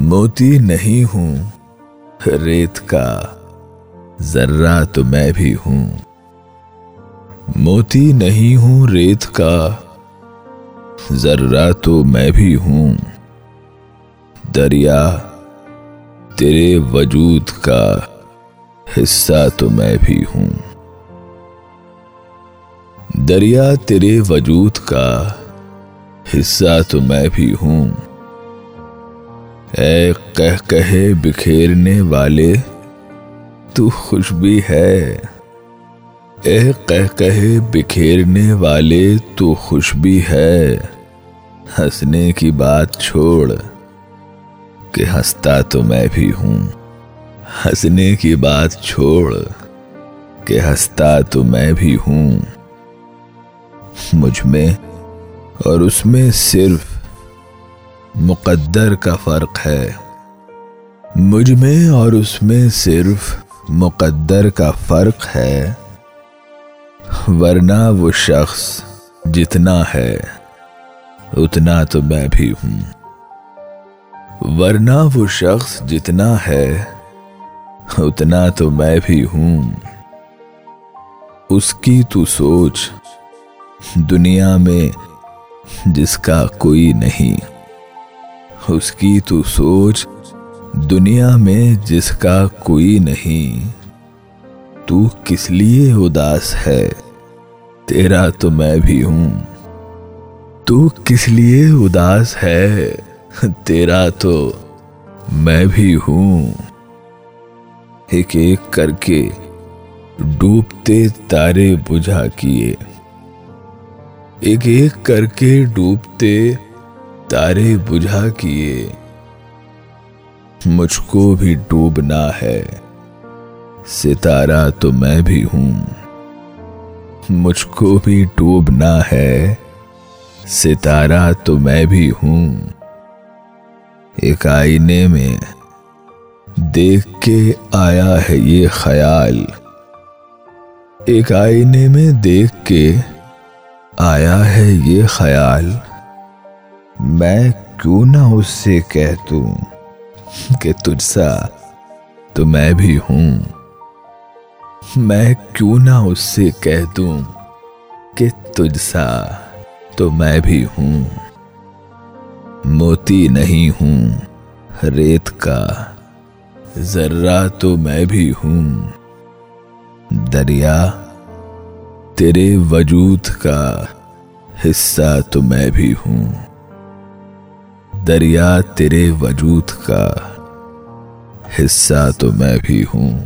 موتی نہیں ہوں۔ ریت کا ذرہ تو میں بھی ہوں۔ موتی نہیں ہوں، ریت کا ذرہ تو میں بھی ہوں۔ دریا تیرے وجود کا حصہ تو میں بھی ہوں۔ دریا تیرے وجود کا حصہ تو میں بھی ہوں۔ اے کہہ کہے بکھیرنے والے، تو خوش بھی ہے۔ اے کہہ کہے بکھیرنے والے، تو خوش بھی ہے۔ ہنسنے کی بات چھوڑ، کہ ہنستا تو میں بھی ہوں۔ ہنسنے کی بات چھوڑ، کہ ہنستا تو میں بھی ہوں۔ مجھ میں اور اس میں صرف مقدر کا فرق ہے۔ مجھ میں اور اس میں صرف مقدر کا فرق ہے۔ ورنہ وہ شخص جتنا ہے، اتنا تو میں بھی ہوں۔ ورنہ وہ شخص جتنا ہے، اتنا تو میں بھی ہوں۔ اس کی تو سوچ دنیا میں جس کا کوئی نہیں۔ اس کی تو سوچ دنیا میں جس کا کوئی نہیں۔ تو کس لیے اداس ہے؟ تیرا تو میں بھی ہوں۔ تو کس لیے اداس ہے؟ تیرا تو میں بھی ہوں۔ ایک ایک کر کے ڈوبتے تارے بجھا کیے۔ ایک ایک کر کے ڈوبتے تارے بجھا کیے۔ مجھ کو بھی ڈوبنا ہے۔ ستارہ تو میں بھی ہوں۔ مجھ کو بھی ڈوبنا ہے۔ ستارہ تو میں بھی ہوں۔ ایک آئینے میں دیکھ کے آیا ہے یہ خیال۔ ایک آئینے میں دیکھ کے آیا ہے یہ خیال۔ میں کیوں نہ اس سے کہہ دوں کہ تجھ سا تو میں بھی ہوں۔ میں کیوں نہ اس سے کہہ دوں کہ تجھ سا تو میں بھی ہوں۔ موتی نہیں ہوں، ریت کا ذرہ تو میں بھی ہوں۔ دریا تیرے وجود کا حصہ تو میں بھی ہوں۔ دریا تیرے وجود کا حصہ تو میں بھی ہوں۔